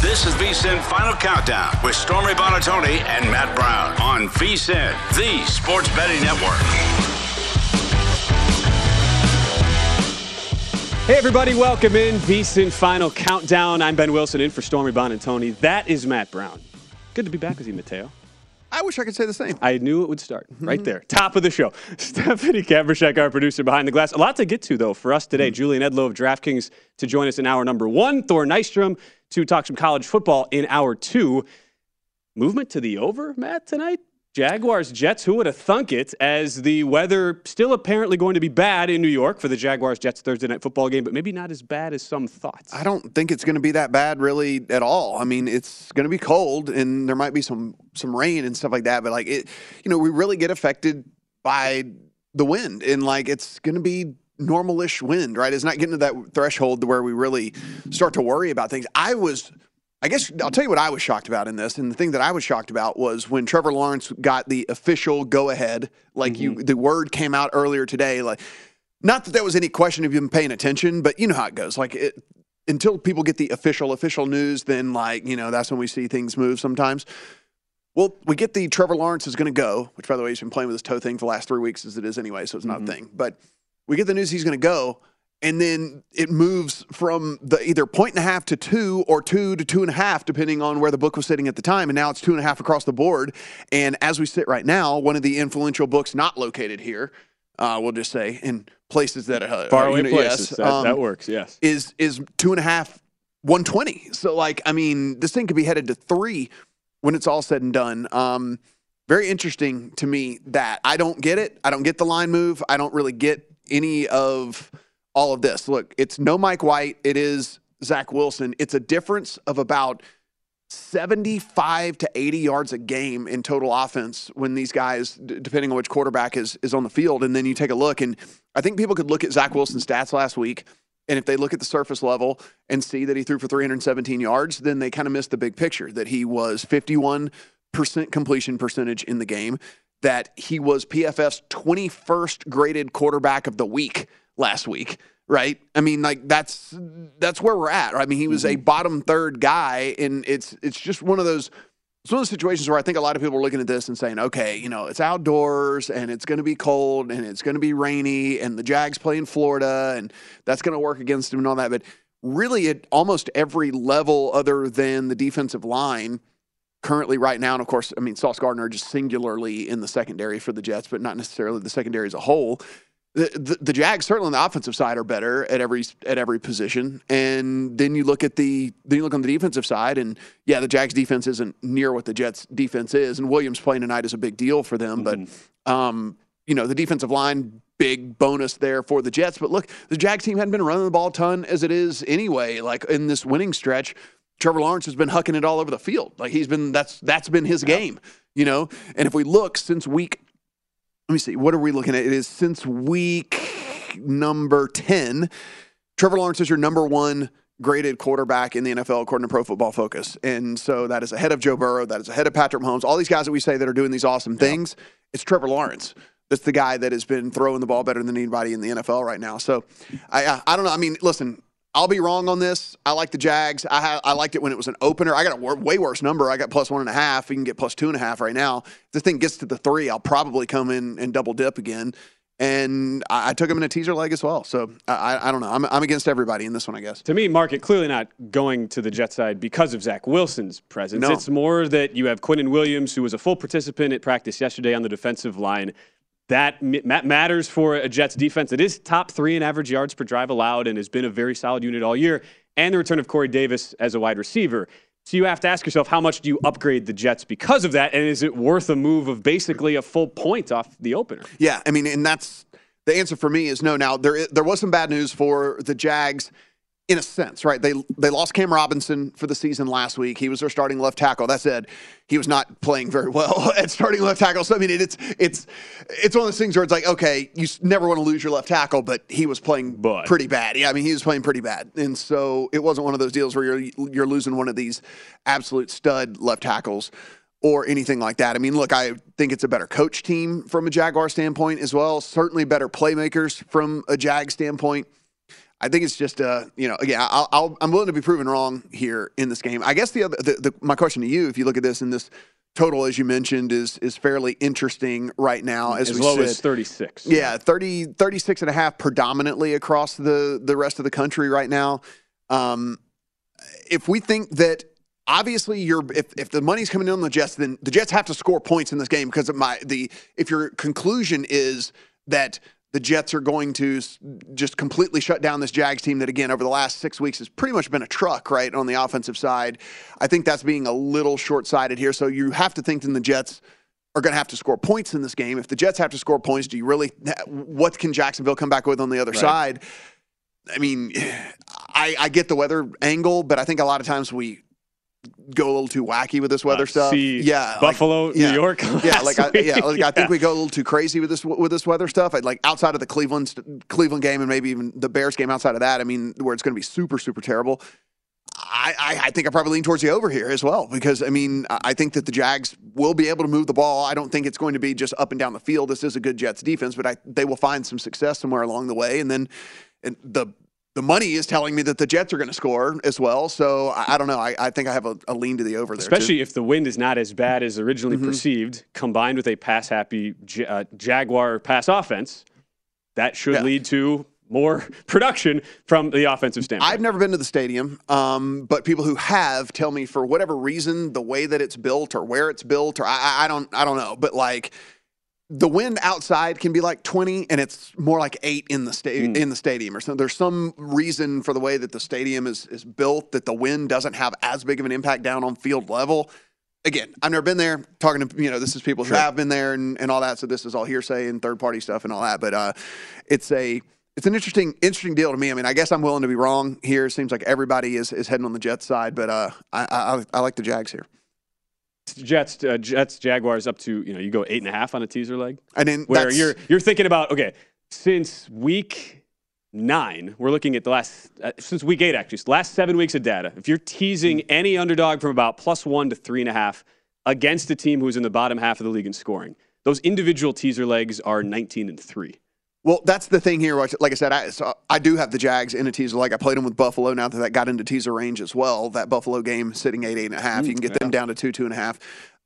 This is VSIN Final Countdown with Stormy Buonantony and Matt Brown on VSIN, the Sports Betting Network. Hey everybody, welcome in VSIN Final Countdown. I'm Ben Wilson in for Stormy Buonantony. That is Matt Brown. Good to be back with you, Mateo. I wish I could say the same. I knew it would start mm-hmm. right there. Top of the show. Stephanie Kambershek, our producer behind the glass. A lot to get to, though, for us today. Mm-hmm. Julian Edlow of DraftKings to join us in hour number one. Thor Nystrom to talk some college football in hour two. Movement to the over, Matt, tonight? Jaguars, Jets, who would have thunk it as the weather still apparently going to be bad in New York for the Jaguars Jets Thursday night football game, but maybe not as bad as some thought. I don't think it's going to be that bad really at all. I mean, it's going to be cold and there might be some some rain and stuff like that, but like it you know, we really get affected by the wind and like it's going to be normalish wind, right? It's not getting to that threshold where we really start to worry about things. I was I guess I'll tell you what I was shocked about in this, and the thing that I was shocked about was when Trevor Lawrence got the official go ahead. Like mm-hmm. you, the word came out earlier today. Like, not that there was any question of you been paying attention, but you know how it goes. Like, it, until people get the official official news, then like you know that's when we see things move sometimes. Well, we get the Trevor Lawrence is going to go, which by the way he's been playing with his toe thing for the last three weeks as it is anyway, so it's not mm-hmm. a thing. But we get the news he's going to go and then it moves from the either point and a half to two or two to two and a half, depending on where the book was sitting at the time. And now it's two and a half across the board. And as we sit right now, one of the influential books not located here, uh, we'll just say in places that are far away places. Yes, that, um, that, works. Yes, is is two and a half, one twenty. So like, I mean, this thing could be headed to three when it's all said and done. Um, very interesting to me that I don't get it. I don't get the line move. I don't really get any of all of this. Look, it's no Mike White. It is Zach Wilson. It's a difference of about 75 to 80 yards a game in total offense when these guys, d- depending on which quarterback is, is on the field. And then you take a look, and I think people could look at Zach Wilson's stats last week. And if they look at the surface level and see that he threw for 317 yards, then they kind of miss the big picture that he was 51% completion percentage in the game, that he was PFF's 21st graded quarterback of the week last week, right? I mean, like that's that's where we're at. Right? I mean, he was mm-hmm. a bottom third guy, and it's it's just one of those. It's one of those situations where I think a lot of people are looking at this and saying, okay, you know, it's outdoors and it's going to be cold and it's going to be rainy and the Jags play in Florida and that's going to work against him and all that. But really, at almost every level other than the defensive line, currently right now, and of course, I mean, Sauce Gardner just singularly in the secondary for the Jets, but not necessarily the secondary as a whole the, the, the Jags certainly on the offensive side are better at every at every position, and then you look at the then you look on the defensive side, and yeah, the Jags defense isn't near what the Jets defense is, and Williams playing tonight is a big deal for them, Mm-hmm. but um, you know the defensive line big bonus there for the Jets, but look, the Jags team hadn't been running the ball a ton as it is anyway, like in this winning stretch. Trevor Lawrence has been hucking it all over the field. Like he's been that's that's been his game, you know. And if we look since week let me see, what are we looking at? It is since week number 10. Trevor Lawrence is your number one graded quarterback in the NFL according to Pro Football Focus. And so that is ahead of Joe Burrow, that is ahead of Patrick Mahomes. All these guys that we say that are doing these awesome things, it's Trevor Lawrence. That's the guy that has been throwing the ball better than anybody in the NFL right now. So I I, I don't know. I mean, listen, I'll be wrong on this. I like the Jags. I, ha- I liked it when it was an opener. I got a way worse number. I got plus one and a half. You can get plus two and a half right now. If this thing gets to the three, I'll probably come in and double dip again. And I, I took him in a teaser leg as well. So I, I, I don't know. I'm, I'm against everybody in this one, I guess. To me, market clearly not going to the Jet side because of Zach Wilson's presence. No. It's more that you have Quinnen Williams, who was a full participant at practice yesterday on the defensive line. That ma- ma- matters for a Jets defense. It is top three in average yards per drive allowed and has been a very solid unit all year. And the return of Corey Davis as a wide receiver. So you have to ask yourself, how much do you upgrade the Jets because of that? And is it worth a move of basically a full point off the opener? Yeah, I mean, and that's the answer for me is no. Now there there was some bad news for the Jags. In a sense, right? They they lost Cam Robinson for the season last week. He was their starting left tackle. That said, he was not playing very well at starting left tackle. So I mean, it's it's it's one of those things where it's like, okay, you never want to lose your left tackle, but he was playing But- pretty bad. Yeah, I mean, he was playing pretty bad, and so it wasn't one of those deals where you're you're losing one of these absolute stud left tackles or anything like that. I mean, look, I think it's a better coach team from a Jaguar standpoint as well. Certainly better playmakers from a Jag standpoint. I think it's just, uh, you know, again, I'll, I'll, I'm willing to be proven wrong here in this game. I guess the other, the, the, my question to you, if you look at this and this total, as you mentioned, is is fairly interesting right now as, As we low sit. as 36. Yeah, 30, 36 and a half predominantly across the, the rest of the country right now. Um, if we think that obviously you're if, if the money's coming in on the Jets, then the Jets have to score points in this game because of my the if your conclusion is that the Jets are going to just completely shut down this Jags team that again over the last six weeks has pretty much been a truck right on the offensive side. I think that's being a little short sighted here. So you have to think that the Jets are going to have to score points in this game. If the Jets have to score points, do you really? What can Jacksonville come back with on the other side? I mean, I, I get the weather angle, but I think a lot of times we go a little too wacky with this weather Uh, stuff. see yeah, like- Buffalo, New yeah. York Yeah, like I, yeah, like I think we go a little too crazy with this with this weather stuff. I'd like outside of the Cleveland Cleveland game and maybe even the Bears game. Outside of that, I mean, where it's going to be super super terrible. I, I, I think I probably lean towards the over here as well because I mean I I think that the Jags will be able to move the ball. I don't think it's going to be just up and down the field. This is a good Jets defense, but I, they will find some success somewhere along the way. And then and the the money is telling me that the Jets are going to score as well. So I, I don't know. I, I think I have a, a lean to the over there. too. Especially if the wind is not as bad as originally Mm-hmm. perceived, combined with a pass happy J- uh, Jaguar pass offense, that should Yeah. lead to more production from the offensive standpoint. I've never been to the stadium, um, but people who have tell me for whatever reason, the way that it's built or where it's built, or I, I- I don't, I don't know, but like the wind outside can be like 20 and it's more like eight in the sta- in the stadium or something. There's some reason for the way that the stadium is, is built that the wind doesn't have as big of an impact down on field level. Again, I've never been there talking to, you know, this is people who have been there and, and all that. So this is all hearsay and third party stuff and all that. But uh, it's a, it's an interesting, interesting deal to me. I mean, I guess I'm willing to be wrong here. It seems like everybody is, is heading on the Jets side, but uh, I, I, I like the Jags here. Jets, uh, Jets, Jaguars up to you know you go eight and a half on a teaser leg. I didn't, where you're you're thinking about okay since week nine we're looking at the last uh, since week eight actually last seven weeks of data if you're teasing any underdog from about plus one to three and a half against a team who's in the bottom half of the league in scoring those individual teaser legs are 19 and three Well, that's the thing here. Like I said, I, so I do have the Jags in a teaser. Like I played them with Buffalo. Now that that got into teaser range as well, that Buffalo game sitting eight, eight and a half. you can get them down to two, two and a half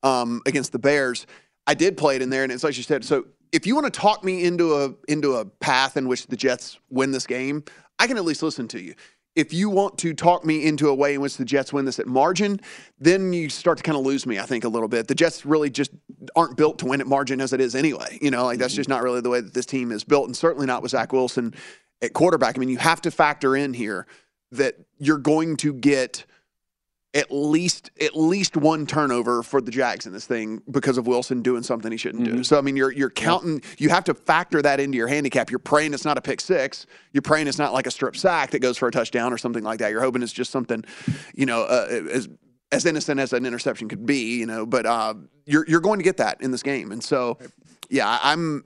um, against the Bears. I did play it in there, and it's like you said. So if you want to talk me into a into a path in which the Jets win this game, I can at least listen to you. If you want to talk me into a way in which the Jets win this at margin, then you start to kind of lose me, I think, a little bit. The Jets really just aren't built to win at margin as it is anyway. You know, like that's mm-hmm. just not really the way that this team is built, and certainly not with Zach Wilson at quarterback. I mean, you have to factor in here that you're going to get at least at least one turnover for the Jags in this thing because of Wilson doing something he shouldn't do. So I mean, you're you're counting. You have to factor that into your handicap. You're praying it's not a pick six. You're praying it's not like a strip sack that goes for a touchdown or something like that. You're hoping it's just something, you know, uh, as as innocent as an interception could be. You know, but uh, you're you're going to get that in this game, and so yeah, I'm.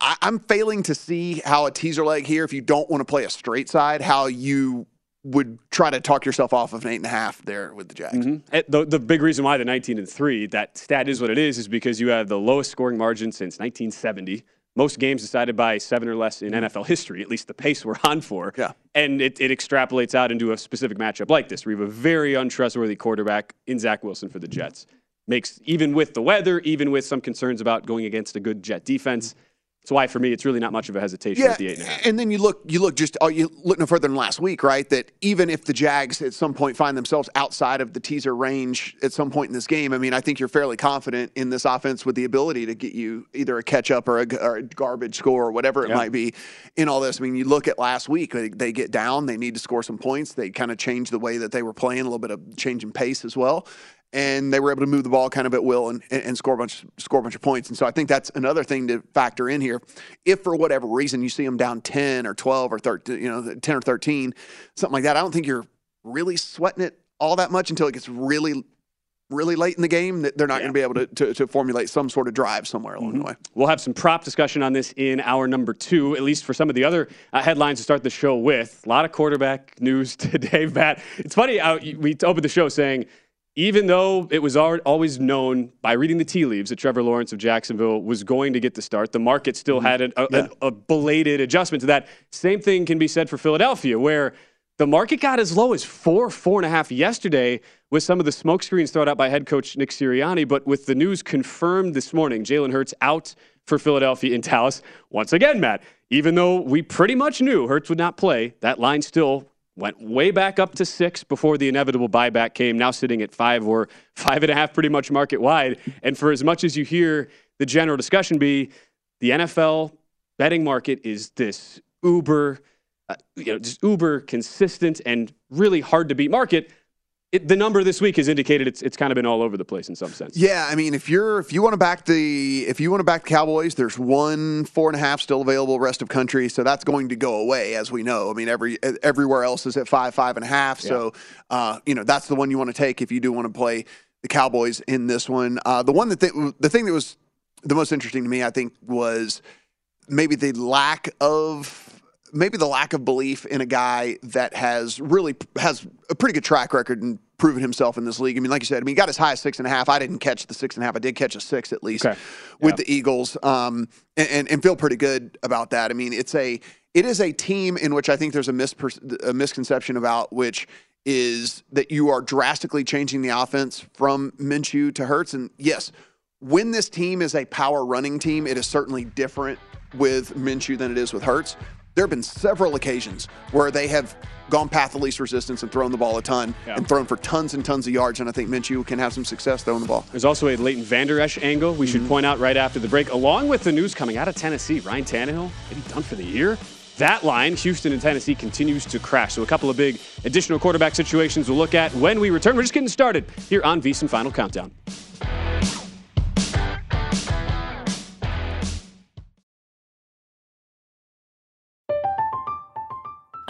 I, I'm failing to see how a teaser leg here, if you don't want to play a straight side, how you would try to talk yourself off of an eight and a half there with the Jags. Eh, The, the big reason why the 19 and 3, that stat is what it is, is because you have the lowest scoring margin since 1970. Most games decided by seven or less in NFL history, at least the pace we're on for. Yeah. And it, it extrapolates out into a specific matchup like this, where you have a very untrustworthy quarterback in Zach Wilson for the Jets. Makes, even with the weather, even with some concerns about going against a good Jet defense, that's why for me it's really not much of a hesitation Yeah, at the eight and a half. and then you look, you look just, oh, you look no further than last week, right? That even if the Jags at some point find themselves outside of the teaser range at some point in this game, I mean, I think you're fairly confident in this offense with the ability to get you either a catch up or a, g- or a garbage score or whatever it Yeah. might be in all this. I mean, you look at last week, they, they get down, they need to score some points. They kind of change the way that they were playing, a little bit of change in pace as well. And they were able to move the ball kind of at will and, and, and score a bunch score a bunch of points. And so I think that's another thing to factor in here. If for whatever reason you see them down ten or twelve or thirteen, you know, ten or thirteen, something like that, I don't think you're really sweating it all that much until it gets really, really late in the game. That they're not going to be able to, to to formulate some sort of drive somewhere along the way. We'll have some prop discussion on this in hour number two, at least for some of the other uh, headlines to start the show with. A lot of quarterback news today, Matt. It's funny how we opened the show saying, even though it was always known by reading the tea leaves that Trevor Lawrence of Jacksonville was going to get the start, the market still mm-hmm. had an, a, a, a belated adjustment to that. Same thing can be said for Philadelphia, where the market got as low as four, four and a half yesterday with some of the smoke screens thrown out by head coach Nick Sirianni. But with the news confirmed this morning, Jalen Hurts out for Philadelphia in Dallas. Once again, Matt, even though we pretty much knew Hurts would not play, that line still went way back up to six before the inevitable buyback came, now sitting at five or five and a half, pretty much market wide. And for as much as you hear the general discussion be, the NFL betting market is this uber, uh, you know, just uber consistent and really hard to beat market. It, the number this week has indicated it's it's kind of been all over the place in some sense. Yeah, I mean, if you're if you want to back the if you want to back the Cowboys, there's one four and a half still available rest of country, so that's going to go away as we know. I mean, every everywhere else is at five five and a half, so uh, you know that's the one you want to take if you do want to play the Cowboys in this one. Uh, the one that th- the thing that was the most interesting to me, I think, was maybe the lack of maybe the lack of belief in a guy that has really has a pretty good track record and proven himself in this league. I mean, like you said, I mean, he got as high as six and a half. I didn't catch the six and a half. I did catch a six at least Okay. with Yeah. the Eagles, um, and, and and feel pretty good about that. I mean, it's a it is a team in which I think there's a, mispers- a misconception about which is that you are drastically changing the offense from Minshew to Hurts. And yes, when this team is a power running team, it is certainly different with Minshew than it is with Hurts. There have been several occasions where they have gone path of least resistance and thrown the ball a ton Yeah. and thrown for tons and tons of yards. And I think Minshew can have some success throwing the ball. There's also a Leighton Vander Esch angle we should mm-hmm. point out right after the break, along with the news coming out of Tennessee. Ryan Tannehill, maybe done for the year. That line, Houston and Tennessee, continues to crash. So a couple of big additional quarterback situations we'll look at when we return. We're just getting started here on VSiN Final Countdown.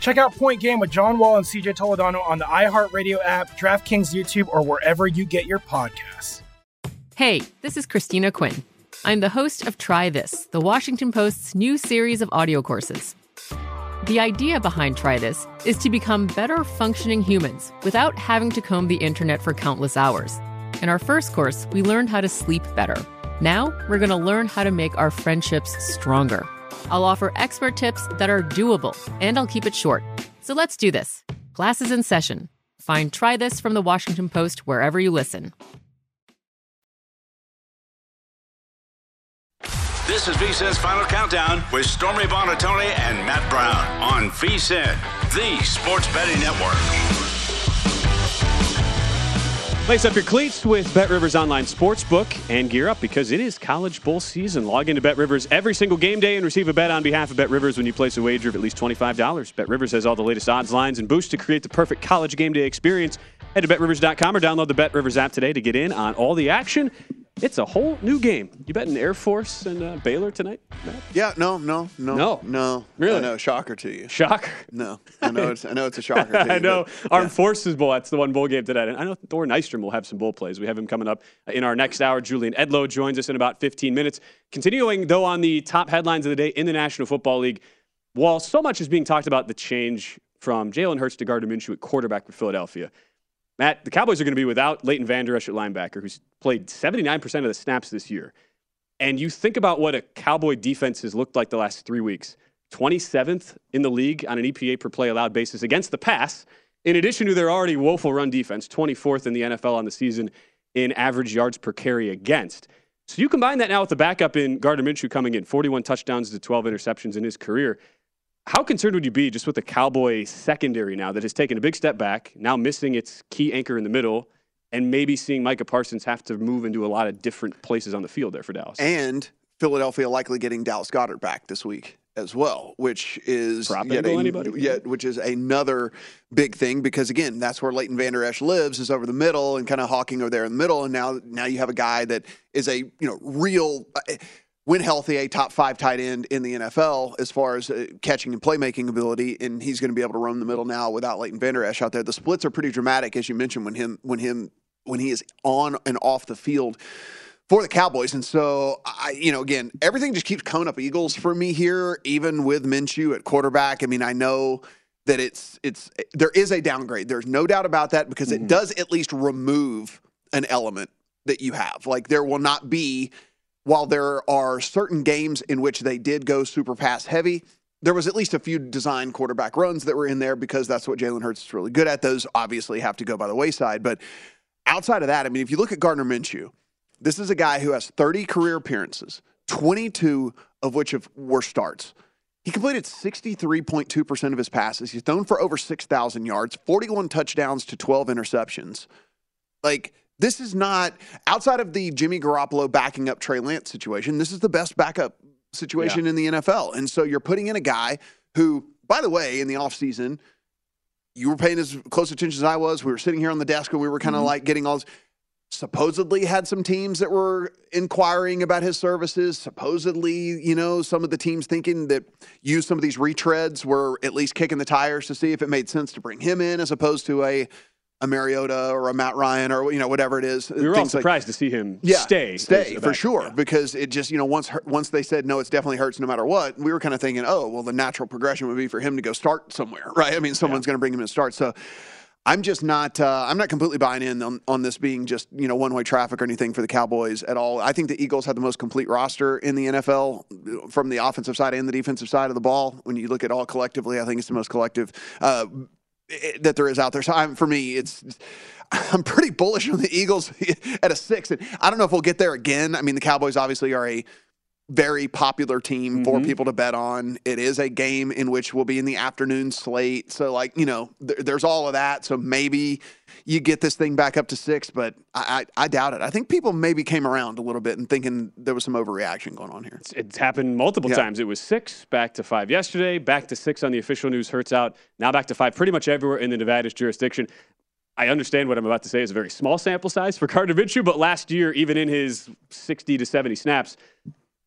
Check out Point Game with John Wall and CJ Toledano on the iHeartRadio app, DraftKings YouTube, or wherever you get your podcasts. Hey, this is Christina Quinn. I'm the host of Try This, the Washington Post's new series of audio courses. The idea behind Try This is to become better functioning humans without having to comb the internet for countless hours. In our first course, we learned how to sleep better. Now, we're going to learn how to make our friendships stronger. I'll offer expert tips that are doable, and I'll keep it short. So let's do this. Class is in session. Find Try This from the Washington Post wherever you listen. This is VSIN's Final Countdown with Stormy Buonantony and Matt Brown on VSIN, the sports betting network. Lace up your cleats with Bet Rivers Online Sportsbook and gear up because it is college bowl season. Log into Bet Rivers every single game day and receive a bet on behalf of Bet Rivers when you place a wager of at least $25. Bet Rivers has all the latest odds, lines, and boosts to create the perfect college game day experience. Head to betrivers.com or download the Bet Rivers app today to get in on all the action. It's a whole new game. You betting Air Force and uh, Baylor tonight, Matt? Yeah, no, no, no, No. no. Really? I know, shocker to you. Shocker. No, I know it's I know it's a shocker. To you, I know. but, Armed yeah. Forces Bowl, that's the one bowl game today. And I know Thor Nystrom will have some bowl plays. We have him coming up in our next hour. Julian Edlow joins us in about 15 minutes. Continuing, though, on the top headlines of the day in the National Football League, while so much is being talked about the change from Jalen Hurts to Gardner Minshew at quarterback for Philadelphia, Matt, the Cowboys are going to be without Leighton Vander Esch at linebacker, who's played 79% of the snaps this year. And you think about what a Cowboy defense has looked like the last three weeks 27th in the league on an EPA per play allowed basis against the pass, in addition to their already woeful run defense, 24th in the NFL on the season in average yards per carry against. So you combine that now with the backup in Gardner Minshew coming in, 41 touchdowns to 12 interceptions in his career. How concerned would you be just with the Cowboy secondary now that has taken a big step back, now missing its key anchor in the middle, and maybe seeing Micah Parsons have to move into a lot of different places on the field there for Dallas? and Philadelphia likely getting Dallas Goedert back this week as well, which is yet, a- anybody? yet which is another big thing because again, that's where Leighton Vander Esch lives is over the middle and kind of hawking over there in the middle, and now now you have a guy that is a you know real. When healthy, a top five tight end in the NFL as far as uh, catching and playmaking ability, and he's going to be able to roam the middle now without Leighton Vander Esch out there. The splits are pretty dramatic, as you mentioned, when him when him when he is on and off the field for the Cowboys. And so, I, you know, again, everything just keeps coming up Eagles for me here, even with Minshew at quarterback. I mean, I know that it's it's there is a downgrade. There's no doubt about that because it does at least remove an element that you have. Like there will not be while there are certain games in which they did go super pass heavy, there was at least a few design quarterback runs that were in there because that's what Jalen Hurts is really good at. Those obviously have to go by the wayside. But outside of that, I mean, if you look at Gardner Minshew, this is a guy who has 30 career appearances, 22 of which were starts. He completed 63.2% of his passes. He's thrown for over 6,000 yards, 41 touchdowns to 12 interceptions. Like, this is not outside of the Jimmy Garoppolo backing up Trey Lance situation. This is the best backup situation in the NFL. And so you're putting in a guy who, by the way, in the offseason, you were paying as close attention as I was. We were sitting here on the desk and we were kind of mm-hmm. like getting all this. Supposedly had some teams that were inquiring about his services. Supposedly, you know, some of the teams thinking that use some of these retreads were at least kicking the tires to see if it made sense to bring him in as opposed to a a Mariota or a Matt Ryan or you know whatever it is. We were all surprised like, to see him yeah, stay. Stay for sure yeah. because it just you know once once they said no, it's definitely Hurts no matter what. We were kind of thinking, oh well, the natural progression would be for him to go start somewhere, right? I mean, someone's yeah. going to bring him in start. So I'm just not. Uh, I'm not completely buying in on, on this being just you know one way traffic or anything for the Cowboys at all. I think the Eagles have the most complete roster in the NFL from the offensive side and the defensive side of the ball. When you look at all collectively, I think it's the most collective. Uh, that there is out there. So I'm, for me, it's I'm pretty bullish on the Eagles at a six. And I don't know if we'll get there again. I mean, the Cowboys obviously are a very popular team mm-hmm. for people to bet on. It is a game in which we'll be in the afternoon slate. So, like, you know, th- there's all of that. So maybe you get this thing back up to six, but I, I, I, doubt it. I think people maybe came around a little bit and thinking there was some overreaction going on here. It's, it's happened multiple yeah. times. It was six, back to five yesterday, back to six on the official news Hurts out, now back to five pretty much everywhere in the Nevada's jurisdiction. I understand what I'm about to say is a very small sample size for Gardner Minshew, but last year, even in his 60 to 70 snaps,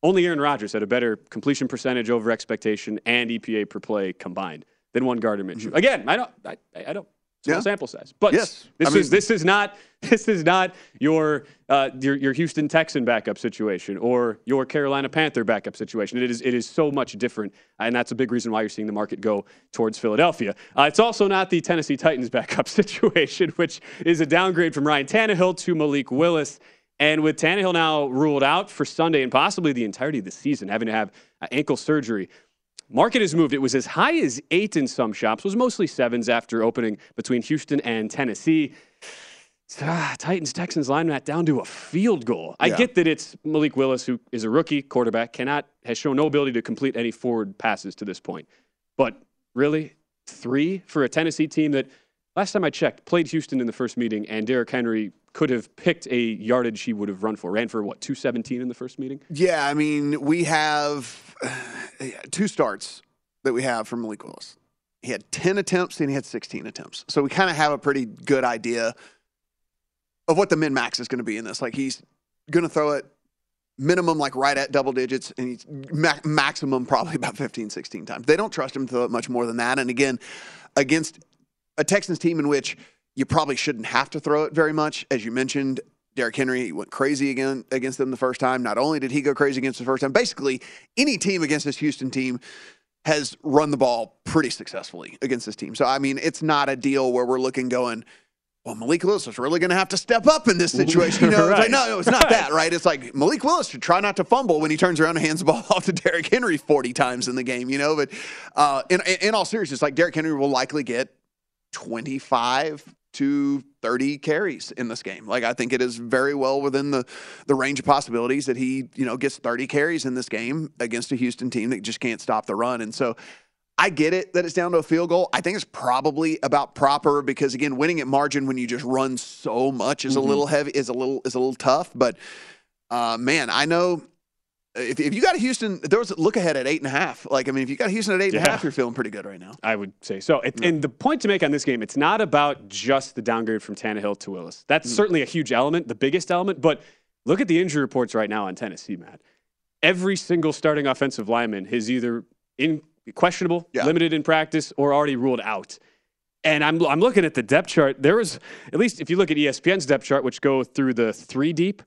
only Aaron Rodgers had a better completion percentage over expectation and EPA per play combined than one Gardner Minshew. Mm-hmm. Again, I don't, I, I don't small yeah. sample size. But yes. this I mean, is this is not this is not your uh, your your Houston Texan backup situation or your Carolina Panther backup situation. It is it is so much different, and that's a big reason why you're seeing the market go towards Philadelphia. Uh, it's also not the Tennessee Titans backup situation, which is a downgrade from Ryan Tannehill to Malik Willis. And with Tannehill now ruled out for Sunday and possibly the entirety of the season, having to have ankle surgery, Market has moved. It was as high as eight in some shops. Was mostly sevens after opening between Houston and Tennessee. Ah, Titans Texans line that down to a field goal. I get that it's Malik Willis, who is a rookie quarterback, cannot has shown no ability to complete any forward passes to this point. But really, three for a Tennessee team that last time I checked played Houston in the first meeting, and Derrick Henry could have picked a yardage he would have run for. Ran for what, 217 in the first meeting? Yeah, I mean, we have two starts that we have from Malik Willis. He had 10 attempts and he had 16 attempts. So we kind of have a pretty good idea of what the min max is going to be in this. Like he's going to throw it minimum like right at double digits and he's ma- maximum probably about 15 16 times they don't trust him to throw it much more than that and again against a texans team in which you probably shouldn't have to throw it very much. As you mentioned, Derrick Henry went crazy again against them the first time. Not only did he go crazy against the first time, basically any team against this Houston team has run the ball pretty successfully against this team. So I mean, it's not a deal where we're looking going, well, Malik Willis is really going to have to step up in this situation. You know, right. it's like, no, no, it's not that, right? It's like Malik Willis should try not to fumble when he turns around and hands the ball off to Derrick Henry 40 times in the game, you know? But uh, in, in all seriousness, like Derrick Henry will likely get 25 to 30 carries in this game. Like I think it is very well within the the range of possibilities that he, you know, gets 30 carries in this game against a Houston team that just can't stop the run. And so I get it that it's down to a field goal. I think it's probably about proper because again, winning at margin when you just run so much is mm-hmm. a little heavy is a little is a little tough, but uh, man, I know if, if you got Houston, there was a look ahead at eight and a half. Like, I mean, if you got Houston at eight yeah. and a half, you're feeling pretty good right now. I would say so. It, yeah. And the point to make on this game, it's not about just the downgrade from Tannehill to Willis. That's mm. certainly a huge element, the biggest element. But look at the injury reports right now on Tennessee, Matt. Every single starting offensive lineman is either in questionable, yeah. limited in practice, or already ruled out. And I'm, I'm looking at the depth chart. There was, at least if you look at ESPN's depth chart, which go through the three deep,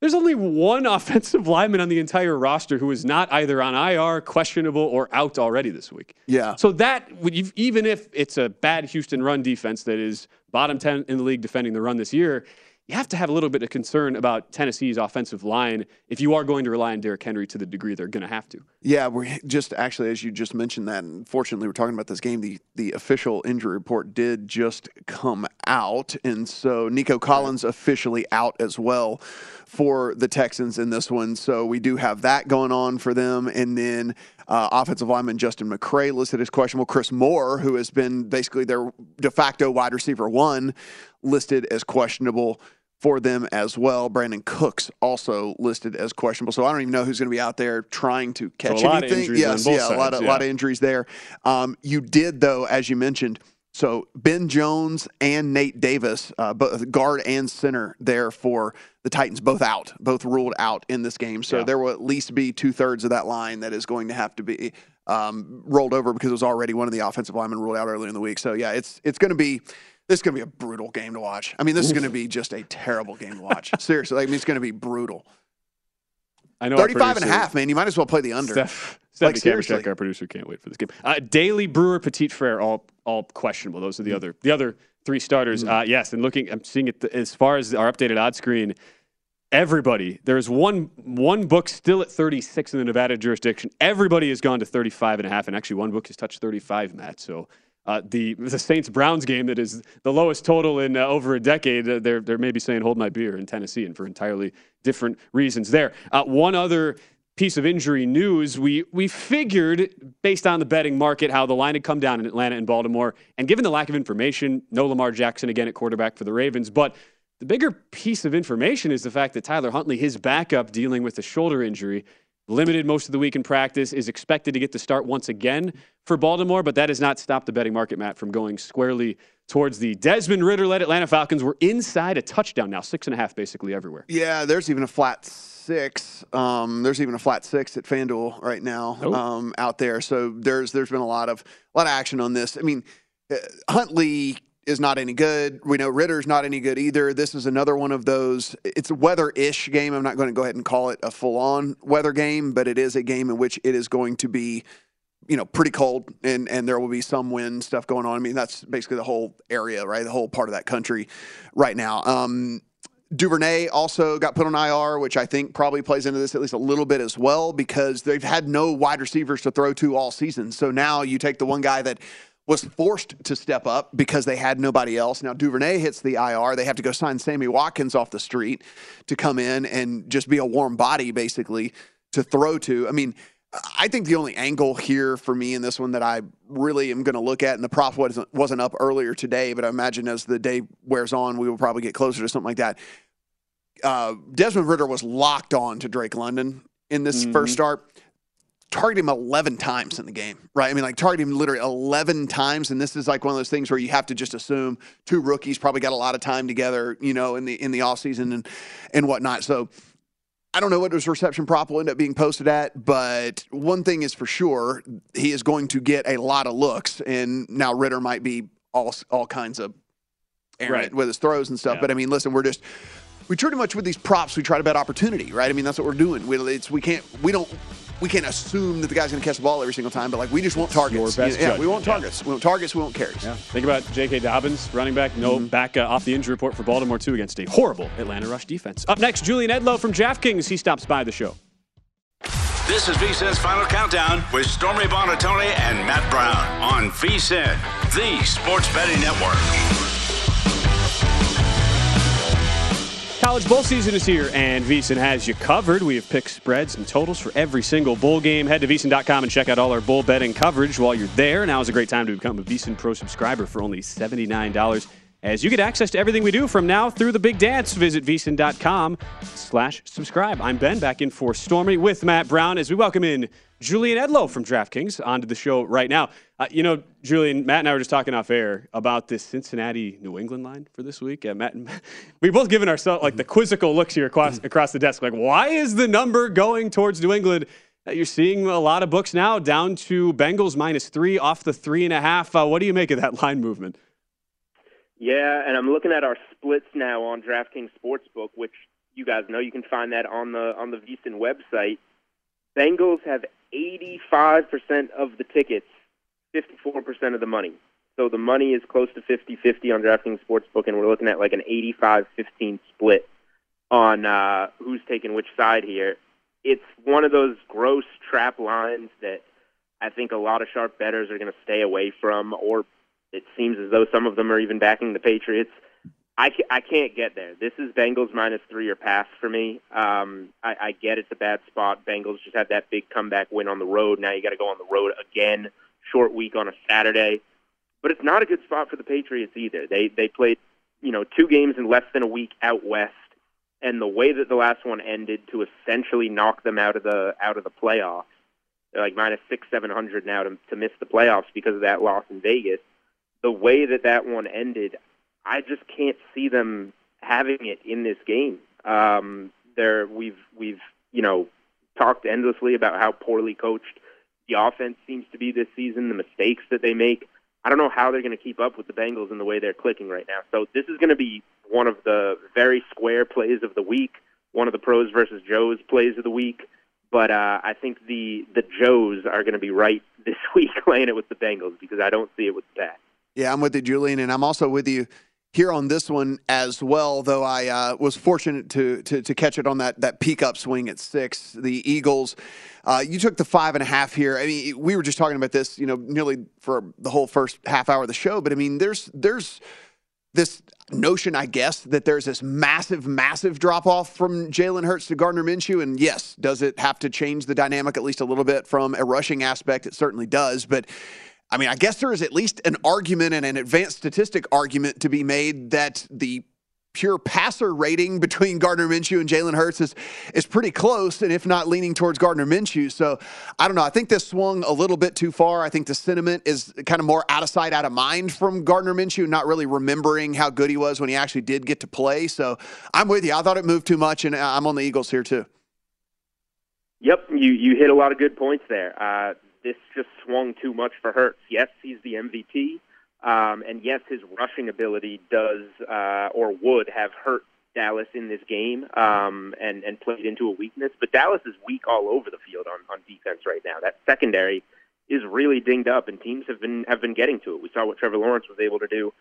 there's only one offensive lineman on the entire roster who is not either on IR, questionable, or out already this week. Yeah. So that, even if it's a bad Houston run defense that is bottom 10 in the league defending the run this year, you have to have a little bit of concern about Tennessee's offensive line if you are going to rely on Derrick Henry to the degree they're going to have to. Yeah, we're just actually, as you just mentioned that, and fortunately, we're talking about this game. The the official injury report did just come out, and so Nico Collins officially out as well for the Texans in this one. So we do have that going on for them, and then. Uh, offensive lineman Justin McCray listed as questionable. Chris Moore, who has been basically their de facto wide receiver one, listed as questionable for them as well. Brandin Cooks also listed as questionable. So I don't even know who's going to be out there trying to catch so anything. yes, yeah, sides, a lot of yeah. lot of injuries there. Um, you did though, as you mentioned. So Ben Jones and Nate Davis, uh, both guard and center, there for the Titans, both out, both ruled out in this game. So yeah. there will at least be two thirds of that line that is going to have to be um, rolled over because it was already one of the offensive linemen ruled out earlier in the week. So yeah, it's it's going to be This is going to be a brutal game to watch. I mean, this is going to be just a terrible game to watch. Seriously, like, I mean, it's going to be brutal. I know. our 35 and a half, man. You might as well play the under. Steph, Like, Steph seriously. Kamershek, our producer, can't wait for this game. Uh, Daley, Brewer, Petit Frere, all all questionable. Those are Mm. the other the other three starters. Uh, yes, and looking, I'm seeing it as far as our updated odds screen. Everybody, there's one one book still at 36 in the Nevada jurisdiction. Everybody has gone to 35 and a half, and actually one book has touched 35, Matt. So uh, the the Saints Browns game that is the lowest total in uh, over a decade. Uh, they're they're maybe saying hold my beer in Tennessee, and for entirely different reasons. There, uh, one other piece of injury news. We we figured based on the betting market how the line had come down in Atlanta and Baltimore, and given the lack of information, no Lamar Jackson again at quarterback for the Ravens, but. The bigger piece of information is the fact that Tyler Huntley, his backup dealing with a shoulder injury, limited most of the week in practice, is expected to get the start once again for Baltimore, but that has not stopped the betting market, Matt, from going squarely towards the Desmond Ridder led Atlanta Falcons. We're inside a touchdown now, six and a half basically everywhere. Yeah, there's even a flat six. Um, there's even a flat six at FanDuel right now Oh. um, out there. So there's there's been a lot of a lot of action on this. I mean, uh, Huntley is not any good. We know Ridder's not any good either. This is another one of those. It's a weather-ish game. I'm not going to go ahead and call it a full-on weather game, but it is a game in which it is going to be you know, pretty cold and, and there will be some wind stuff going on. I mean, that's basically the whole area, right? The whole part of that country right now. Um, Duvernay also got put on IR, which I think probably plays into this at least a little bit as well because they've had no wide receivers to throw to all season. So now you take the one guy that was forced to step up because they had nobody else. Now Duvernay hits the IR. They have to go sign Sammy Watkins off the street to come in and just be a warm body basically to throw to. I mean, I think the only angle here for me in this one that I really am going to look at, and the prop wasn't, wasn't up earlier today, but I imagine as the day wears on, we will probably get closer to something like that. Uh, Desmond Ridder was locked on to Drake London in this first start. Targeted him 11 times in the game, right? I mean, like targeted him literally 11 times, and this is like one of those things where you have to just assume two rookies probably got a lot of time together, you know, in the in the offseason and and whatnot. So I don't know what his reception prop will end up being posted at, but one thing is for sure, he is going to get a lot of looks, and now Ridder might be all all kinds of errant Right. with his throws and stuff. Yeah. But I mean, listen, we're just we pretty much with these props, we try to bet opportunity, right? I mean, that's what we're doing. We it's we can't we don't. We can't assume that the guy's going to catch the ball every single time, but like we just want targets. Your best yeah, we judgment. want targets. We want targets. We want carries. Yeah. Think about J.K. Dobbins, running back, no Mm-hmm. back uh, off the injury report for Baltimore, too, against a horrible Atlanta rush defense. Up next, Julian Edlow from DraftKings. He stops by the show. This is VSIN's Final Countdown with Stormy Buonantony and Matt Brown on VSIN, the sports betting network. College bowl season is here, and VSiN has you covered. We have picked spreads and totals for every single bowl game. Head to VSiN.com and check out all our bowl betting coverage while you're there. Now is a great time to become a VSiN Pro subscriber for only $79 as you get access to everything we do from now through the big dance. Visit VSiN.com slash subscribe. I'm Ben, back in for Stormy with Matt Brown as we welcome in Julian Edlow from DraftKings onto the show right now. Uh, you know, Julian, Matt and I were just talking off air about this Cincinnati New England line for this week. Uh, Matt, and we both given ourselves like the quizzical looks here across, across the desk. Like, why is the number going towards New England? Uh, you're seeing a lot of books now down to Bengals minus three off the three and a half. Uh, what do you make of that line movement? Yeah, and I'm looking at our splits now on DraftKings Sportsbook, which you guys know you can find that on the on the VSiN website. Bengals have 85% of the tickets, 54% of the money. So the money is close to 50-50 on DraftKings Sportsbook, and we're looking at like an 85-15 split on uh, who's taking which side here. It's one of those gross trap lines that I think a lot of sharp bettors are going to stay away from, or it seems as though some of them are even backing the Patriots. I, ca- I can't get there. This is Bengals minus three or pass for me. Um, I, I get it's a bad spot. Bengals just had that big comeback win on the road. Now you got to go on the road again. Short week on a Saturday, but it's not a good spot for the Patriots either. They they played you know two games in less than a week out west, and the way that the last one ended to essentially knock them out of the out of the playoffs. They're like minus six seven hundred now to to miss the playoffs because of that loss in Vegas. The way that that one ended, I just can't see them having it in this game. Um, there, we've we've you know talked endlessly about how poorly coached the offense seems to be this season, the mistakes that they make. I don't know how they're going to keep up with the Bengals in the way they're clicking right now. So this is going to be one of the very square plays of the week, one of the pros versus Joes plays of the week. But uh, I think the the Joes are going to be right this week playing it with the Bengals because I don't see it with the Pats. Yeah, I'm with you, Julian, and I'm also with you here on this one as well. Though I uh, was fortunate to, to, to catch it on that that peak upswing at six. The Eagles, uh, you took the five and a half here. I mean, we were just talking about this, you know, nearly for the whole first half hour of the show. But I mean, there's there's this notion, I guess, that there's this massive, massive drop off from Jalen Hurts to Gardner Minshew. And yes, does it have to change the dynamic at least a little bit from a rushing aspect? It certainly does. But I mean, I guess there is at least an argument and an advanced statistic argument to be made that the pure passer rating between Gardner Minshew and Jalen Hurts is is pretty close, and if not leaning towards Gardner Minshew. So I don't know. I think this swung a little bit too far. I think the sentiment is kind of more out of sight, out of mind from Gardner Minshew, not really remembering how good he was when he actually did get to play. So I'm with you. I thought it moved too much, and I'm on the Eagles here too. Yep, you you hit a lot of good points there. Uh, this just swung too much for Hurts. Yes, he's the MVP, um, and yes, his rushing ability does uh, or would have hurt Dallas in this game um, and and played into a weakness. But Dallas is weak all over the field on on defense right now. That secondary is really dinged up, and teams have been have been getting to it. We saw what Trevor Lawrence was able to do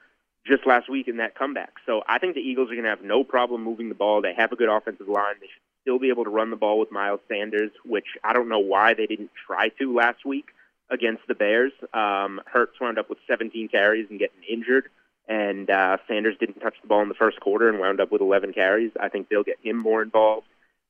just last week in that comeback. So I think the Eagles are going to have no problem moving the ball. They have a good offensive line. They should still be able to run the ball with Miles Sanders, which I don't know why they didn't try to last week against the Bears. Um, Hurts wound up with 17 carries and getting injured, and uh, Sanders didn't touch the ball in the first quarter and wound up with 11 carries. I think they'll get him more involved.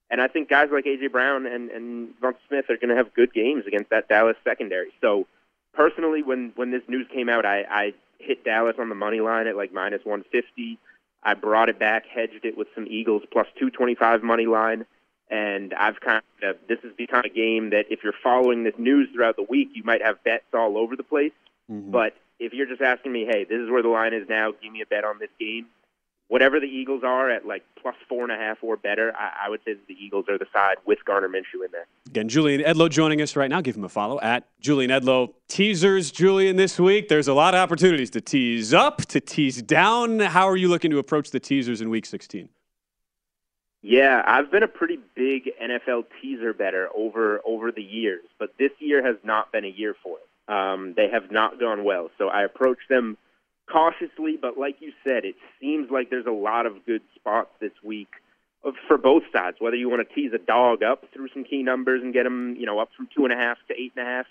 And I think guys like A.J. Brown and, and Von Smith are going to have good games against that Dallas secondary. So personally, when, when this news came out, I, I hit Dallas on the money line at like minus 150. I brought it back, hedged it with some Eagles plus 225 money line. And I've kind of, this has become a game that if you're following this news throughout the week, you might have bets all over the place. Mm-hmm. But if you're just asking me, hey, this is where the line is now, give me a bet on this game, whatever the Eagles are at like plus four and a half or better, I, I would say the Eagles are the side with Gardner Minshew in there. Again, Julian Edlow joining us right now. Give him a follow at Julian Edlow. Teasers, Julian, this week. There's a lot of opportunities to tease up, to tease down. How are you looking to approach the teasers in week 16? Yeah, I've been a pretty big NFL teaser better over over the years, but this year has not been a year for it. Um, they have not gone well, so I approach them – cautiously, but like you said, it seems like there's a lot of good spots this week for both sides. Whether you want to tease a dog up through some key numbers and get them, you know, up from two and a half to eight and a half,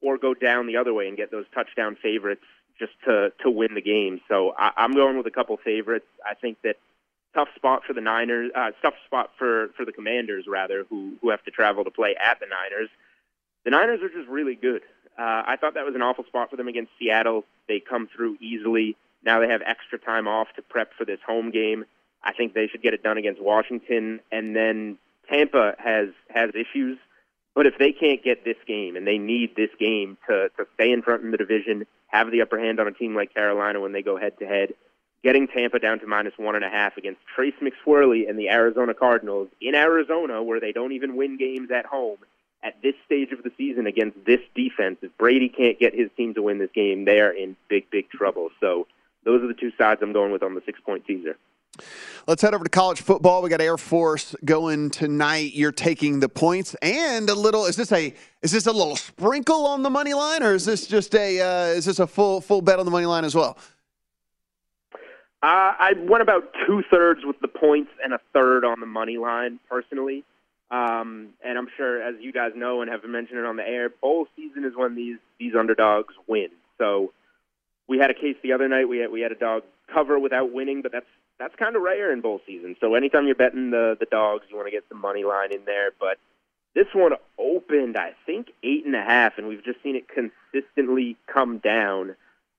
or go down the other way and get those touchdown favorites just to to win the game. So I, I'm going with a couple favorites. I think that tough spot for the Niners, uh, tough spot for for the Commanders rather, who who have to travel to play at the Niners. The Niners are just really good. Uh, I thought that was an awful spot for them against Seattle. They come through easily. Now they have extra time off to prep for this home game. I think they should get it done against Washington. And then Tampa has has issues, but if they can't get this game and they need this game to to stay in front in the division, have the upper hand on a team like Carolina when they go head to head, getting Tampa down to minus one and a half against Trace McSorley and the Arizona Cardinals in Arizona, where they don't even win games at home at this stage of the season against this defense, if Brady can't get his team to win this game, they are in big, big trouble. So those are the two sides I'm going with on the six point teaser. Let's head over to college football. We got Air Force going tonight. You're taking the points and a little. Is this a is this a little sprinkle on the money line, or is this just a uh, is this a full full bet on the money line as well? Uh, I went about two thirds with the points and a third on the money line personally. Um, and I'm sure, as you guys know and have mentioned it on the air, bowl season is when these these underdogs win. So we had a case the other night. We had we had a dog cover without winning, but that's that's kind of rare in bowl season. So anytime you're betting the the dogs, you want to get some money line in there. But this one opened, I think, eight and a half, and we've just seen it consistently come down.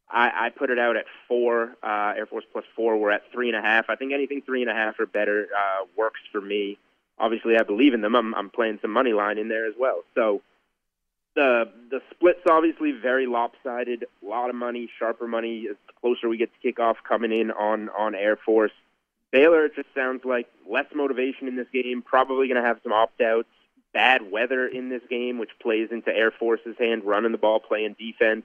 I, I put it out at four. Uh, Air Force plus four. We're at three and a half. I think anything three and a half or better uh, works for me obviously I believe in them. I'm, I'm playing some money line in there as well. So the the split's obviously very lopsided. A lot of money, sharper money. The closer we get to kickoff coming in on on Air Force. Baylor, it just sounds like less motivation in this game. Probably going to have some opt outs. Bad weather in this game, which plays into Air Force's hand, running the ball, playing defense.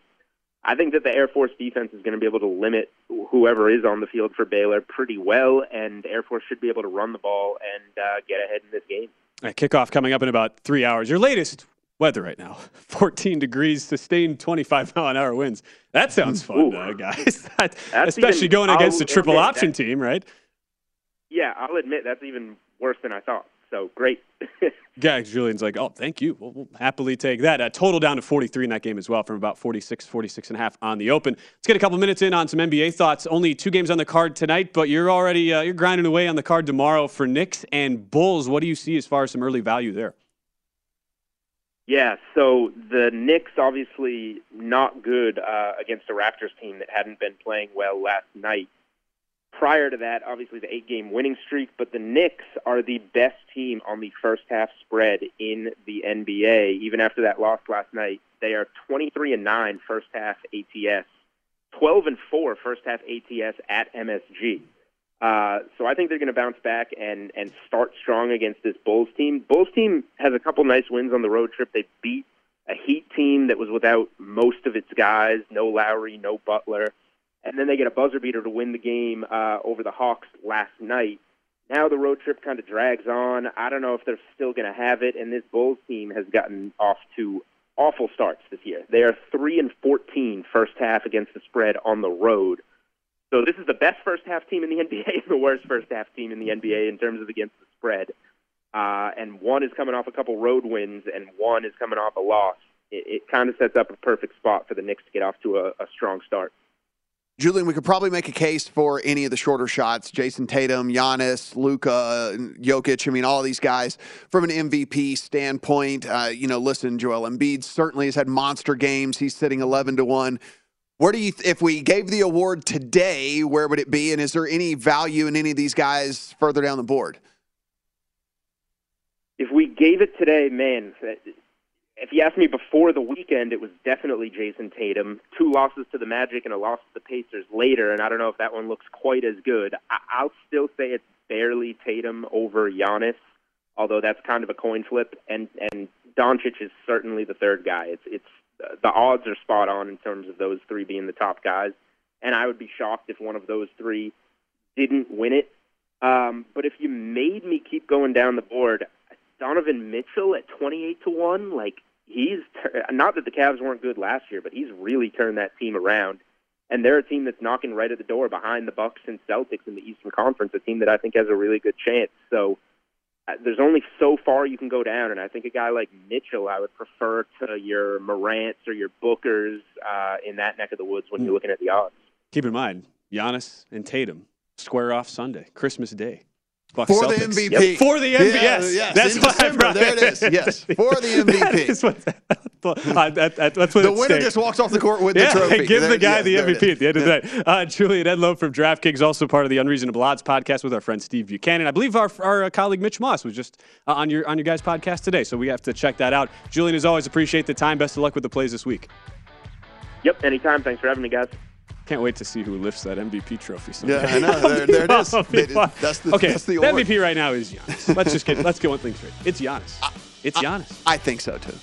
I think that the Air Force defense is going to be able to limit whoever is on the field for Baylor pretty well, and Air Force should be able to run the ball and uh, get ahead in this game. Right, kickoff coming up in about three hours. Your latest weather right now 14 degrees, sustained 25 mile an hour winds. That sounds fun, uh, guys. Especially even, going against I'll a triple option team, right? Yeah, I'll admit that's even worse than I thought. So great. Yeah, Julian's like, oh, thank you. We'll, we'll happily take that. Uh, total down to 43 in that game as well, from about 46, 46 and a half on the open. Let's get a couple minutes in on some NBA thoughts. Only two games on the card tonight, but you're already uh, you're grinding away on the card tomorrow for Knicks and Bulls. What do you see as far as some early value there? Yeah, so the Knicks obviously not good uh, against a Raptors team that hadn't been playing well last night. Prior to that, obviously the eight-game winning streak, but the Knicks are the best team on the first half spread in the NBA. Even after that loss last night, they are 23 and nine first half ATS, 12 and four first half ATS at MSG. Uh, so I think they're going to bounce back and and start strong against this Bulls team. Bulls team has a couple nice wins on the road trip. They beat a Heat team that was without most of its guys, no Lowry, no Butler, and then they get a buzzer beater to win the game uh, over the Hawks last night. Now the road trip kind of drags on. I don't know if they're still going to have it, and this Bulls team has gotten off to awful starts this year. They are three and 14 first half against the spread on the road. So this is the best first half team in the NBA and the worst first half team in the NBA in terms of against the spread. Uh, and one is coming off a couple road wins, and one is coming off a loss. It, it kind of sets up a perfect spot for the Knicks to get off to a, a strong start. Julian, we could probably make a case for any of the shorter shots. Jayson Tatum, Giannis, Luka, Jokic. I mean, all these guys from an MVP standpoint. Uh, you know, listen, Joel Embiid certainly has had monster games. He's sitting 11 to 1. Where do you, if we gave the award today, where would it be? And is there any value in any of these guys further down the board? If we gave it today, man, if you asked me before the weekend, it was definitely Jayson Tatum. Two losses to the Magic and a loss to the Pacers later, and I don't know if that one looks quite as good. I- I'll still say it's barely Tatum over Giannis, although that's kind of a coin flip. And and Doncic is certainly the third guy. It's it's uh, the odds are spot on in terms of those three being the top guys, and I would be shocked if one of those three didn't win it. Um, but if you made me keep going down the board, Donovan Mitchell at 28 to 1, like he's not that the Cavs weren't good last year, but he's really turned that team around. And they're a team that's knocking right at the door behind the Bucks and Celtics in the Eastern Conference, a team that I think has a really good chance. So uh, there's only so far you can go down, and I think a guy like Mitchell I would prefer to your Morants or your Bookers uh, in that neck of the woods when you're looking at the odds. Keep in mind, Giannis and Tatum square off Sunday, Christmas Day. Bucks For the Celtics. MVP. For the Yeah, MVP. yes. yes, That's in why I December. brought There it is. Yes, for the MVP. is what, uh, that, that, that's what The winner stake. just walks off the court with yeah, the trophy. give the guy yes, the MVP at the end of the day. Uh, Julian Edlow from DraftKings, also part of the Unreasonable Odds podcast with our friend Steve Buchanan. I believe our, our uh, colleague Mitch Moss was just uh, on your on your guys' podcast today, so we have to check that out. Julian, as always, appreciate the time. Best of luck with the plays this week. Yep, anytime. Thanks for having me, guys. Can't wait to see who lifts that MVP trophy. Someday. Yeah, I know. There- there it is. That'll be It is- fun. that's the- okay. that's the award. MVP right now is Giannis. Let's just get let's get one thing straight. It's Giannis. It's Giannis. I think so too.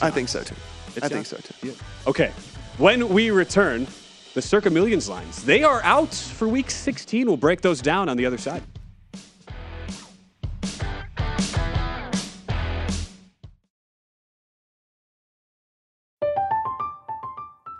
I think so too. It's I think so too. Yeah. Okay. When we return, the Circa Millions lines they are out for Week 16. We'll break those down on the other side.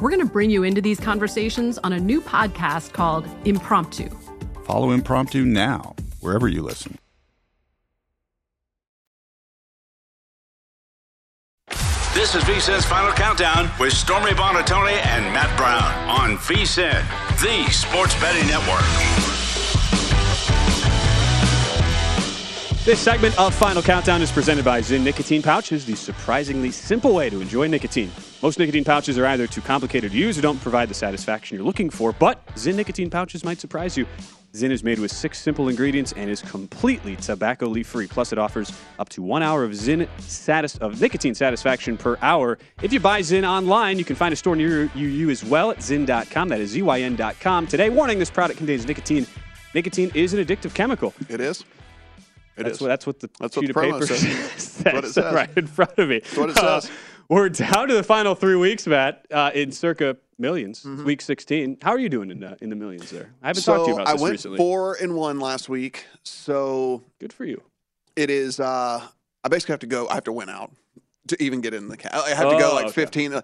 We're going to bring you into these conversations on a new podcast called Impromptu. Follow Impromptu now, wherever you listen. This is VSIN's Final Countdown with Stormy Buonantony and Matt Brown on VSIN, the sports betting network. This segment of Final Countdown is presented by Zyn Nicotine Pouches, the surprisingly simple way to enjoy nicotine. Most nicotine pouches are either too complicated to use or don't provide the satisfaction you're looking for, but Zyn Nicotine Pouches might surprise you. Zyn is made with six simple ingredients and is completely tobacco leaf free. Plus, it offers up to one hour of satis- of nicotine satisfaction per hour. If you buy Zyn online, you can find a store near you, as well at Zyn.com. That is Z-Y-N.com. Today, warning: this product contains nicotine. Nicotine is an addictive chemical. It is. It that's is. what that's what the That's what sheet the of paper says. says what it says. right in front of me. That's what it Uh, says. we're down to the final three weeks, Matt, uh, in Circa Millions Mm-hmm. Week 16. How are you doing in uh, in the millions there? I haven't talked to you about this I went recently. four and one last week. So Good for you. it is. Uh, I basically have to go. I have to win out to even get in the. Ca- I have to go Oh, like okay. fifteen. I,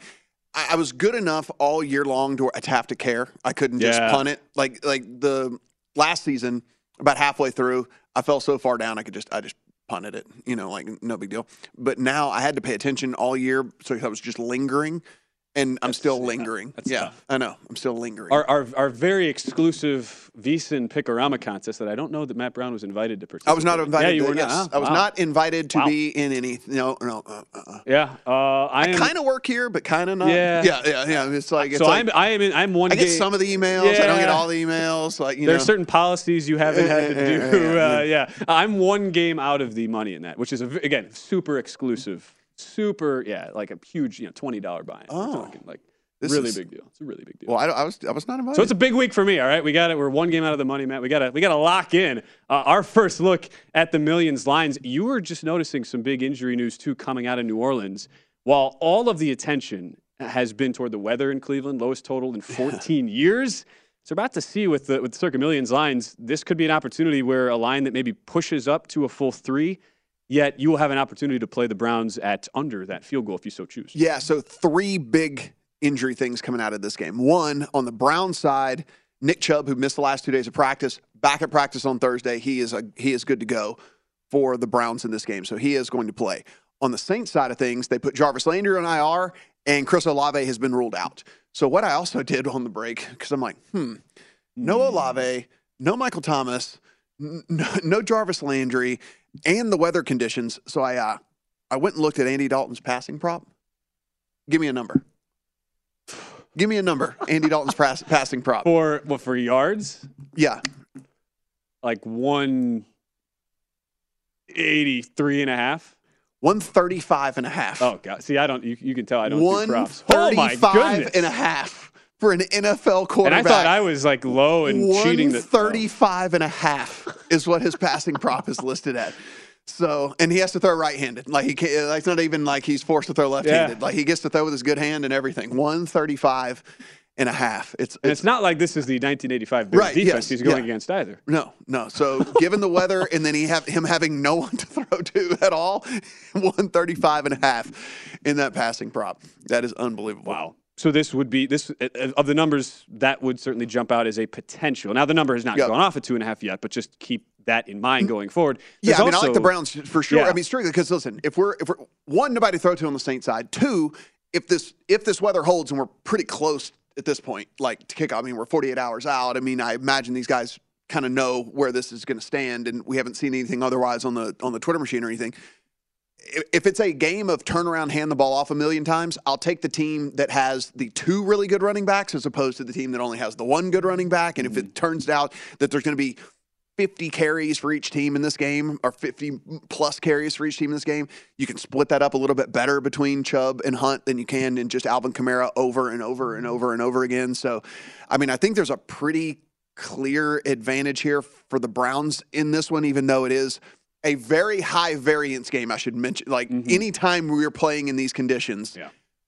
I was good enough all year long to, to have to care. I couldn't just Yeah. punt it like like the last season. About halfway through, I fell so far down I could just I just punted it. You know, like no big deal. But now I had to pay attention all year, so I was just lingering, and I'm still lingering. that's yeah, tough. I know. I'm still lingering. Our, our, our very exclusive VSIN Pickorama contest that I don't know that Matt Brown was invited to participate. I was not invited. Yeah, you to, were yes, not. I was Wow. not invited to Wow. be in any. No, no. Uh, uh, uh. Yeah, uh, I I kind of work here, but kind of not. Yeah. yeah, yeah, yeah. It's like it's so like I'm I am in, I'm one. I get game- some of the emails. I don't get all the emails. Like you There's know, certain policies you haven't had to do. yeah, yeah, yeah. Uh, yeah, I'm one game out of the money in that, which is a, v- again super exclusive, super yeah, like a huge you know twenty dollar buy. Oh. talking like This really is- big deal. It's a really big deal. well, I, I was I was not invited. So it's a big week for me. All right, we got it. We're one game out of the money, Matt. We got to we got to lock in uh, our first look at the millions lines. You were just noticing some big injury news too coming out of New Orleans. While all of the attention has been toward the weather in Cleveland, lowest total in 14 years. So we're about to see with the with the circa millions lines. This could be an opportunity where a line that maybe pushes up to a full three. Yet you will have an opportunity to play the Browns at under that field goal if you so choose. Yeah, so three big injury things coming out of this game. One, on the Brown side, Nick Chubb, who missed the last two days of practice, back at practice on Thursday. He is a he is good to go for the Browns in this game, so he is going to play. On the Saints side of things, they put Jarvis Landry on IR, and Chris Olave has been ruled out. So what I also did on the break, because I'm like, hmm, no Olave, no Michael Thomas, n- no, no Jarvis Landry, and the weather conditions. So I uh, I went and looked at Andy Dalton's passing prop. Give me a number. Give me a number. Andy Dalton's pass, passing prop. For what for yards? Yeah. Like one eighty three and a half. 135 and a half. Oh god. See, I don't you, you can tell I don't do props. Oh my 135 goodness. and a half for an NFL quarterback. And. I thought I was like low and cheating the 135 and a half is what his passing prop is listed at. So, and he has to throw right-handed. Like he can't, like it's not even like he's forced to throw left-handed. Yeah. Like he gets to throw with his good hand and everything. 135 and a half. It's and it's not like this is the 1985 Bills Right, defense yes, he's going yeah. against either. No, no. So given the weather and then he have him having no one to throw to at all, 135 and a half in that passing prop. That is unbelievable. Wow. So this would be this uh, of the numbers that would certainly jump out as a potential. Now the number has not gone off at two and a half yet, but just keep that in mind going forward. Yeah, I mean, I like the Browns for sure. Yeah. I mean, strictly because listen, if we're if we're one, nobody to throw to on the Saints side. Two, if this if this weather holds and we're pretty close at this point, like to kick off. I mean, we're 48 hours out. I mean, I imagine these guys kind of know where this is going to stand, and we haven't seen anything otherwise on the on the Twitter machine or anything. If- it's a game of turn around, hand the ball off a million times, I'll take the team that has the two really good running backs as opposed to the team that only has the one good running back. And if it mm-hmm. turns out that there's going to be 50 carries for each team in this game, or 50 plus carries for each team in this game, you can split that up a little bit better between Chubb and Hunt than you can in just Alvin Kamara over and over and mm-hmm. over and over again. So, I mean, I think there's a pretty clear advantage here for the Browns in this one, even though it is a very high variance game, I should mention. Like anytime we're playing in these conditions,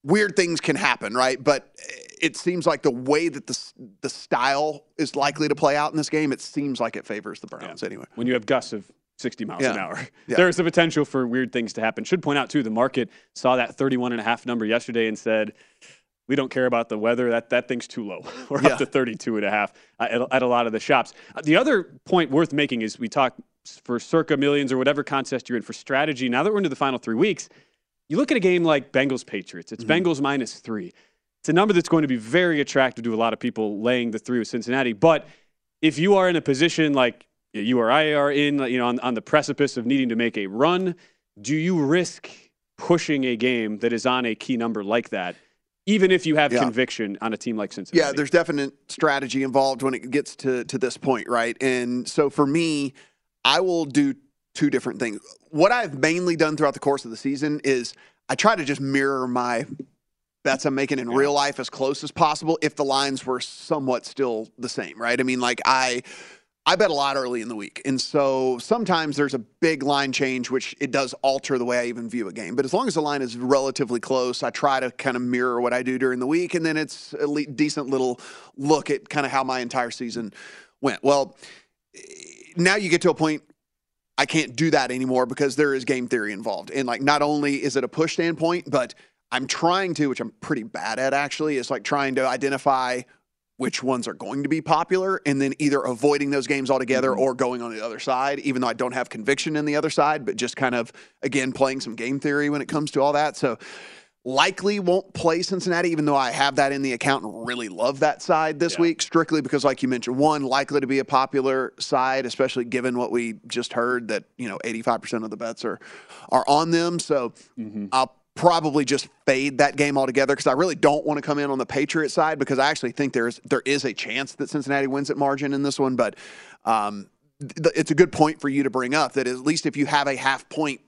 weird things can happen, right? But it seems like the way that the the style is likely to play out in this game, it seems like it favors the Browns anyway. when you have gusts of 60 miles an hour. Yeah. There is the potential for weird things to happen. Should point out too, the market saw that 31 and a half number yesterday and said, we don't care about the weather. That that thing's too low. We're Yeah. up to 32 and a half uh, at, at a lot of the shops. Uh, The other point worth making is we talk for circa millions or whatever contest you're in for strategy. Now that we're into the final three weeks, you look at a game like Bengals Patriots. It's mm-hmm. Bengals minus three. It's a number that's going to be very attractive to a lot of people laying the three with Cincinnati. But if you are in a position like you or I are in, you know, on, on the precipice of needing to make a run, do you risk pushing a game that is on a key number like that, even if you have Yeah. conviction on a team like Cincinnati? Yeah, there's definite strategy involved when it gets to to this point, right? And so for me, I will do two different things. What I've mainly done throughout the course of the season is I try to just mirror my bets I'm making in real life as close as possible if the lines were somewhat still the same, right? I mean, like I I bet a lot early in the week. And so sometimes there's a big line change, which it does alter the way I even view a game. But as long as the line is relatively close, I try to kind of mirror what I do during the week. And then it's a le- decent little look at kind of how my entire season went. Well, now you get to a point I can't do that anymore because there is game theory involved. And like, not only is it a push standpoint, but I'm trying to, which I'm pretty bad at actually, is like trying to identify which ones are going to be popular and then either avoiding those games altogether mm-hmm. or going on the other side, even though I don't have conviction in the other side, but just kind of, again, playing some game theory when it comes to all that. So, likely won't play Cincinnati, even though I have that in the account and really love that side this week, strictly because, like you mentioned, one, likely to be a popular side, especially given what we just heard that, you know, 85% of the bets are, are on them. So I'll probably just fade that game altogether because I really don't want to come in on the Patriot side because I actually think there's there is a chance that Cincinnati wins at margin in this one. But um, th- it's a good point for you to bring up that at least if you have a half point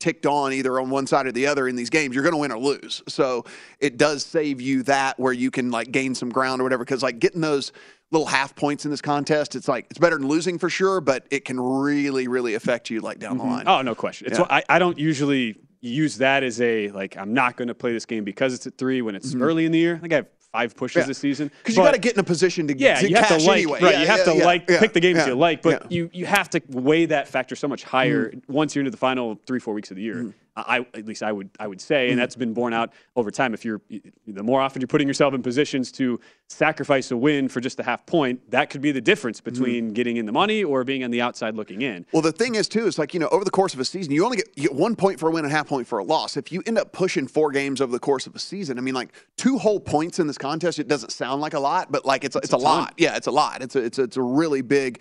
ticked on either on one side or the other in these games, you're going to win or lose. So it does save you that where you can like gain some ground or whatever. Because like getting those little half points in this contest, it's like it's better than losing for sure, but it can really, really affect you like down the line. Oh, no question. It's Yeah. why I, I don't usually use that as a like I'm not going to play this game because it's at three when it's Mhm. early in the year. I think I have five pushes Yeah. this season Because you got to get in a position to yeah, to you have to like anyway. right. Yeah, you have yeah, to like pick the games you like, but you you have to weigh that factor so much higher Mm. once you're into the final three four weeks of the year. I at least I would I would say, and that's been borne out over time. If you're the more often you're putting yourself in positions to sacrifice a win for just a half point, that could be the difference Mm-hmm. between getting in the money or being on the outside looking in. Well, the thing is too is like you know over the course of a season, you only get, you get one point for a win and a half point for a loss. If you end up pushing four games over the course of a season, I mean, like two whole points in this contest, it doesn't sound like a lot, but like it's it's, a, a lot. Yeah, it's a lot. It's a, it's a, it's a really big.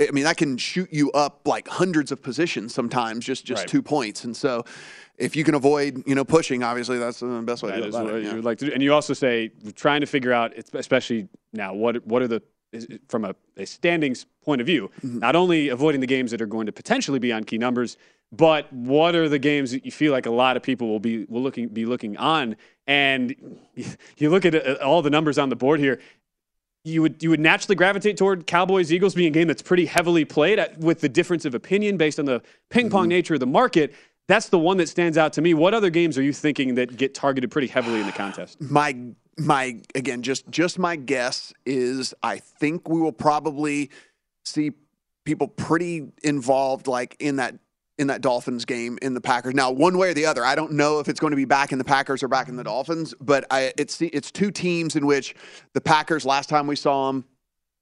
I mean, that can shoot you up like hundreds of positions sometimes, just just Right. two points. And so, if you can avoid you know pushing, obviously that's the best way to do it. yeah. you would like to do. And you also say trying to figure out, especially now, what what are the is- from a, a standings point of view, Mm-hmm. not only avoiding the games that are going to potentially be on key numbers, but what are the games that you feel like a lot of people will be will looking be looking on? And you look at uh, all the numbers on the board here. You would you would naturally gravitate toward Cowboys Eagles being a game that's pretty heavily played at, with the difference of opinion based on the ping Mm-hmm. pong nature of the market. That's the one that stands out to me. What other games are you thinking that get targeted pretty heavily in the contest? my my again, just just my guess is I think we will probably see people pretty involved, like in that in that Dolphins game in the Packers. Now, one way or the other, I don't know if it's going to be back in the Packers or back in the Dolphins, but I, it's it's two teams in which the Packers last time we saw them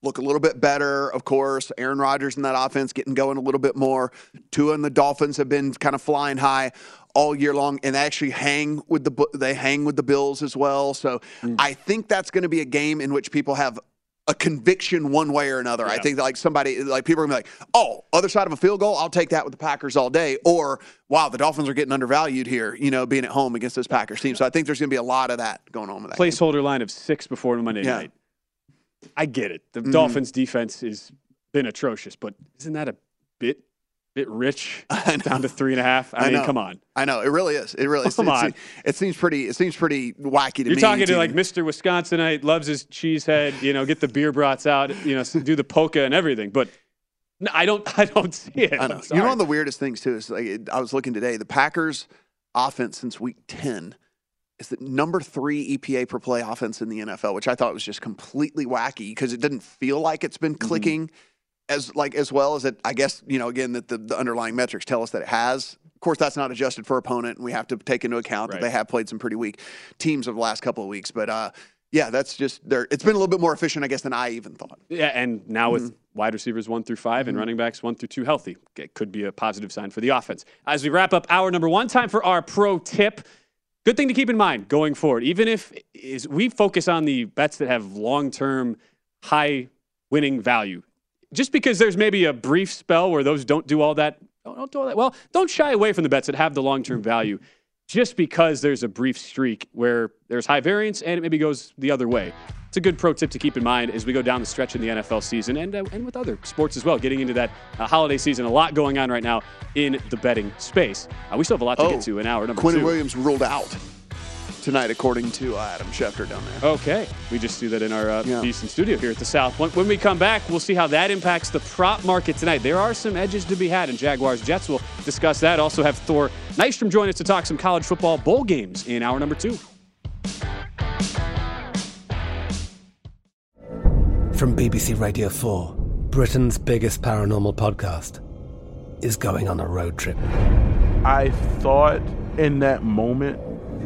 look a little bit better. Of course, Aaron Rodgers in that offense getting going a little bit more. Tua and the Dolphins have been kind of flying high all year long, and they actually hang with the they hang with the Bills as well. So mm. I think that's going to be a game in which people have a conviction one way or another. Yeah. I think like somebody like people are gonna be like, oh, other side of a field goal, I'll take that with the Packers all day. Or wow, the Dolphins are getting undervalued here, you know, being at home against this Packers team. So I think there's gonna be a lot of that going on with that. Placeholder game. line of six before Monday yeah. night. I get it. The mm-hmm. Dolphins defense has been atrocious, but isn't that a bit bit rich down to three and a half. I, I mean, know. come on. I know it really is. It really. Come on. It, it seems pretty. It seems pretty wacky to You're me. You're talking to like Mr. Wisconsinite, loves his cheese head. You know, get the beer brats out. You know, do the polka and everything. But no, I don't. I don't see it. I know. You know, one of the weirdest things too is like I was looking today. The Packers' offense since week ten is the number three EPA per play offense in the NFL, which I thought was just completely wacky because it didn't feel like it's been mm-hmm. clicking. Mm-hmm as like as well as it I guess you know again that the, the underlying metrics tell us that it has. Of course, that's not adjusted for opponent, and we have to take into account right. that they have played some pretty weak teams of the last couple of weeks. But uh, yeah, that's just there. It's been a little bit more efficient, I guess, than I even thought. Yeah, and now mm-hmm. with wide receivers one through 5 mm-hmm. and running backs one through two healthy, it could be a positive sign for the offense. As we wrap up hour number one, time for our pro tip. Good thing to keep in mind going forward, even if is we focus on the bets that have long term high winning value just because there's maybe a brief spell where those don't do all that, don't do all that well, don't shy away from the bets that have the long term value just because there's a brief streak where there's high variance and it maybe goes the other way. It's a good pro tip to keep in mind as we go down the stretch in the NFL season and, uh, and with other sports as well. Getting into that uh, holiday season, a lot going on right now in the betting space. Uh, we still have a lot to oh, get to in hour number Quinn two. Williams ruled out tonight, according to uh, Adam Schefter down there. Okay. We just do that in our uh, yeah. studio here at the South. When, when, we come back, we'll see how that impacts the prop market tonight. There are some edges to be had in Jaguars Jets. We'll discuss that. Also have Thor Nystrom join us to talk some college football bowl games in hour number two. From BBC Radio 4, Britain's biggest paranormal podcast is going on a road trip. I thought in that moment,